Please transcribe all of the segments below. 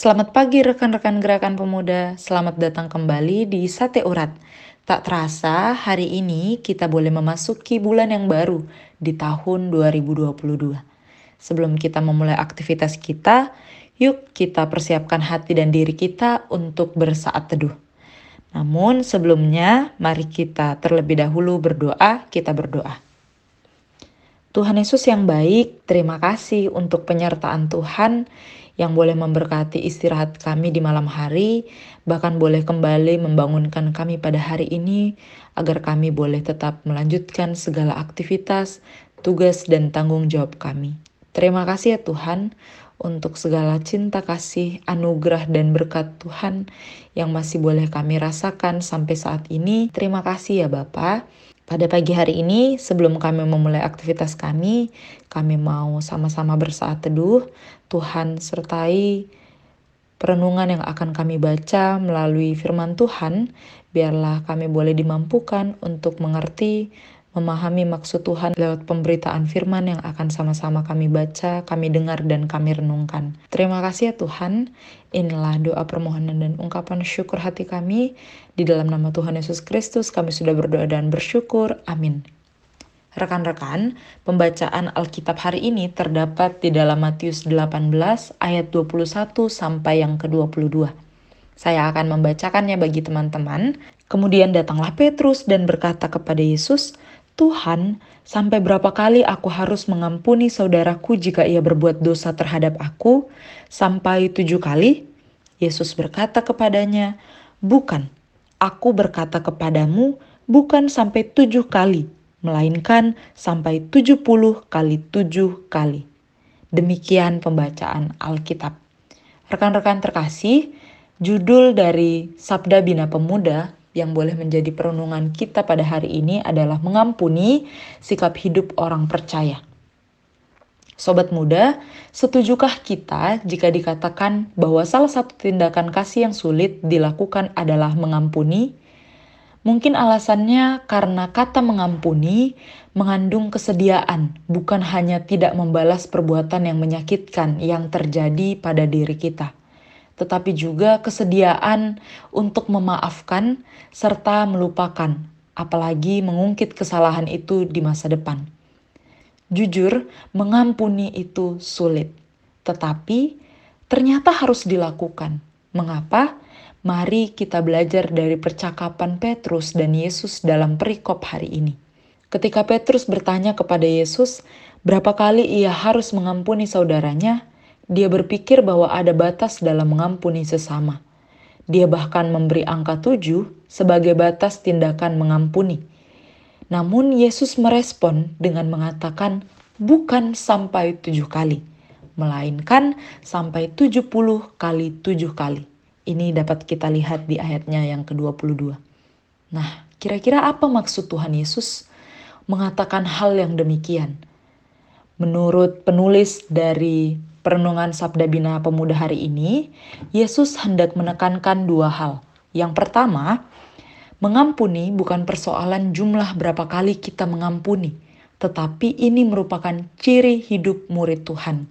Selamat pagi rekan-rekan gerakan pemuda, selamat datang kembali di Sate Urat. Tak terasa hari ini kita boleh memasuki bulan yang baru di tahun 2022. Sebelum kita memulai aktivitas kita, yuk kita persiapkan hati dan diri kita untuk bersaat teduh. Namun sebelumnya mari kita terlebih dahulu berdoa, kita berdoa. Tuhan Yesus yang baik, terima kasih untuk penyertaan Tuhan yang boleh memberkati istirahat kami di malam hari, bahkan boleh kembali membangunkan kami pada hari ini, agar kami boleh tetap melanjutkan segala aktivitas, tugas, dan tanggung jawab kami. Terima kasih ya Tuhan untuk segala cinta kasih, anugerah, dan berkat Tuhan yang masih boleh kami rasakan sampai saat ini. Terima kasih ya Bapak. Pada pagi hari ini, sebelum kami memulai aktivitas kami, kami mau sama-sama bersaat teduh. Tuhan sertai perenungan yang akan kami baca melalui firman Tuhan. Biarlah kami boleh dimampukan untuk mengerti memahami maksud Tuhan lewat pemberitaan firman yang akan sama-sama kami baca, kami dengar, dan kami renungkan. Terima kasih ya Tuhan. Inilah doa permohonan dan ungkapan syukur hati kami. Di dalam nama Tuhan Yesus Kristus kami sudah berdoa dan bersyukur. Amin. Rekan-rekan, pembacaan Alkitab hari ini terdapat di dalam Matius 18 ayat 21 sampai yang ke-22. Saya akan membacakannya bagi teman-teman. Kemudian datanglah Petrus dan berkata kepada Yesus, Tuhan, sampai berapa kali aku harus mengampuni saudaraku jika ia berbuat dosa terhadap aku? Sampai tujuh kali? Yesus berkata kepadanya, Bukan, aku berkata kepadamu, bukan sampai tujuh kali, melainkan sampai tujuh puluh kali tujuh kali. Demikian pembacaan Alkitab. Rekan-rekan terkasih, judul dari Sabda Bina Pemuda yang boleh menjadi perenungan kita pada hari ini adalah mengampuni sikap hidup orang percaya. Sobat muda, setujukah kita jika dikatakan bahwa salah satu tindakan kasih yang sulit dilakukan adalah mengampuni? Mungkin alasannya karena kata mengampuni mengandung kesediaan, bukan hanya tidak membalas perbuatan yang menyakitkan yang terjadi pada diri kita tetapi juga kesediaan untuk memaafkan serta melupakan, apalagi mengungkit kesalahan itu di masa depan. Jujur, mengampuni itu sulit, tetapi ternyata harus dilakukan. Mengapa? Mari kita belajar dari percakapan Petrus dan Yesus dalam perikop hari ini. Ketika Petrus bertanya kepada Yesus, berapa kali ia harus mengampuni saudaranya, dia berpikir bahwa ada batas dalam mengampuni sesama. Dia bahkan memberi angka tujuh sebagai batas tindakan mengampuni. Namun Yesus merespon dengan mengatakan bukan sampai tujuh kali, melainkan sampai tujuh puluh kali tujuh kali. Ini dapat kita lihat di ayatnya yang ke-22. Nah, kira-kira apa maksud Tuhan Yesus mengatakan hal yang demikian? Menurut penulis dari perenungan Sabda Bina Pemuda hari ini, Yesus hendak menekankan dua hal. Yang pertama, mengampuni bukan persoalan jumlah berapa kali kita mengampuni, tetapi ini merupakan ciri hidup murid Tuhan.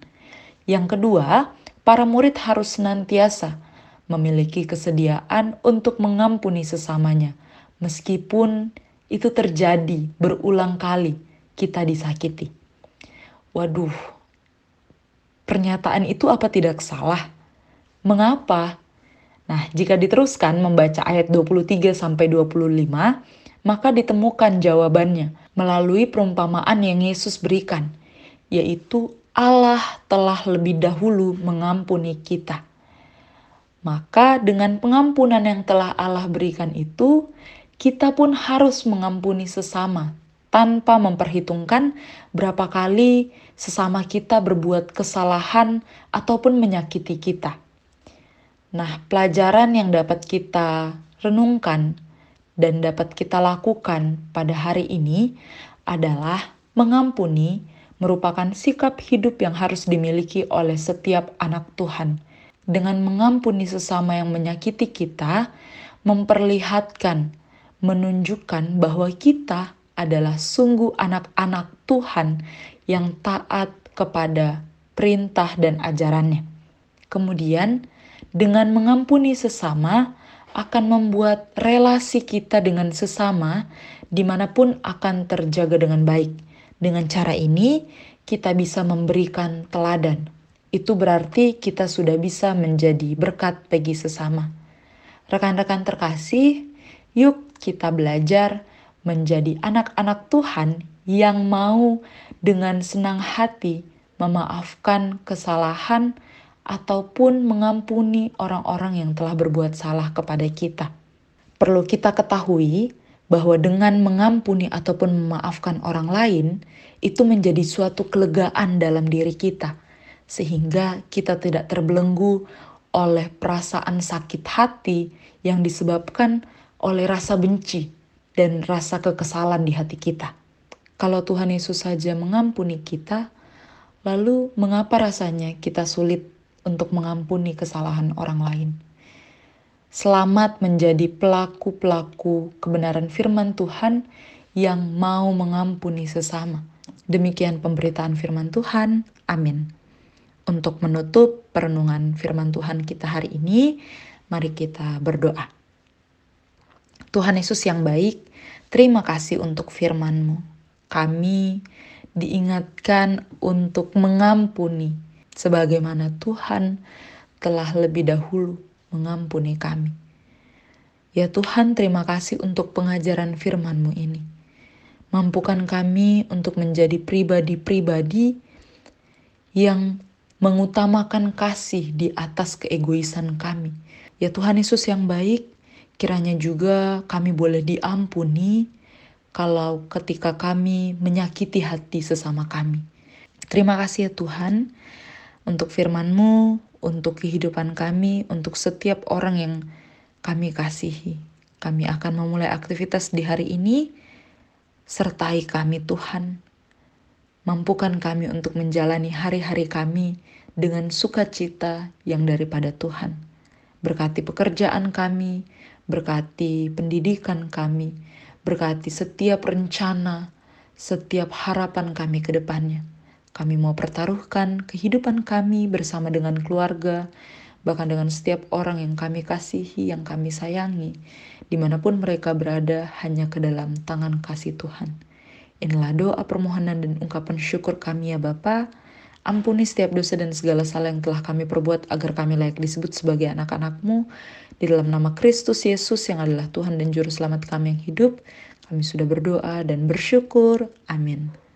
Yang kedua, para murid harus senantiasa memiliki kesediaan untuk mengampuni sesamanya, meskipun itu terjadi berulang kali kita disakiti. Waduh, Pernyataan itu apa tidak salah? Mengapa? Nah, jika diteruskan membaca ayat 23 sampai 25, maka ditemukan jawabannya melalui perumpamaan yang Yesus berikan, yaitu Allah telah lebih dahulu mengampuni kita. Maka dengan pengampunan yang telah Allah berikan itu, kita pun harus mengampuni sesama tanpa memperhitungkan berapa kali sesama kita berbuat kesalahan ataupun menyakiti kita. Nah, pelajaran yang dapat kita renungkan dan dapat kita lakukan pada hari ini adalah mengampuni merupakan sikap hidup yang harus dimiliki oleh setiap anak Tuhan. Dengan mengampuni sesama yang menyakiti kita, memperlihatkan, menunjukkan bahwa kita adalah sungguh anak-anak Tuhan yang taat kepada perintah dan ajarannya. Kemudian, Dengan mengampuni sesama akan membuat relasi kita dengan sesama di mana pun akan terjaga dengan baik. Dengan cara ini, kita bisa memberikan teladan. Itu berarti kita sudah bisa menjadi berkat bagi sesama. Rekan-rekan terkasih, yuk kita belajar menjadi anak-anak Tuhan yang mau dengan senang hati memaafkan kesalahan ataupun mengampuni orang-orang yang telah berbuat salah kepada kita. Perlu kita ketahui bahwa dengan mengampuni ataupun memaafkan orang lain itu menjadi suatu kelegaan dalam diri kita, sehingga kita tidak terbelenggu oleh perasaan sakit hati yang disebabkan oleh rasa benci dan rasa kekesalan di hati kita. Kalau Tuhan Yesus saja mengampuni kita, lalu mengapa rasanya kita sulit untuk mengampuni kesalahan orang lain? Selamat menjadi pelaku-pelaku kebenaran firman Tuhan yang mau mengampuni sesama. Demikian pemberitaan firman Tuhan. Amin. Untuk menutup perenungan firman Tuhan kita hari ini, mari kita berdoa. Tuhan Yesus yang baik, terima kasih untuk firman-Mu. Kami diingatkan untuk mengampuni sebagaimana Tuhan telah lebih dahulu mengampuni kami. Ya Tuhan, terima kasih untuk pengajaran firman-Mu ini. Mampukan kami untuk menjadi pribadi-pribadi yang mengutamakan kasih di atas keegoisan kami. Ya Tuhan Yesus yang baik, kiranya juga kami boleh diampuni kalau ketika kami menyakiti hati sesama kami. Terima kasih ya Tuhan untuk firman-Mu, untuk kehidupan kami, untuk setiap orang yang kami kasihi. Kami akan memulai aktivitas di hari ini, sertai kami Tuhan. Mampukan kami untuk menjalani hari-hari kami dengan sukacita yang daripada Tuhan. Berkati pekerjaan kami, berkati pendidikan kami, berkati setiap rencana, setiap harapan kami ke depannya. Kami mau pertaruhkan kehidupan kami bersama dengan keluarga, bahkan dengan setiap orang yang kami kasihi, yang kami sayangi, di mana pun mereka berada hanya ke dalam tangan kasih Tuhan. Inilah doa permohonan dan ungkapan syukur kami ya Bapa. Ampuni setiap dosa dan segala salah yang telah kami perbuat agar kami layak disebut sebagai anak-anakmu. Di dalam nama Kristus Yesus yang adalah Tuhan dan Juru Selamat kami yang hidup, kami sudah berdoa dan bersyukur. Amin.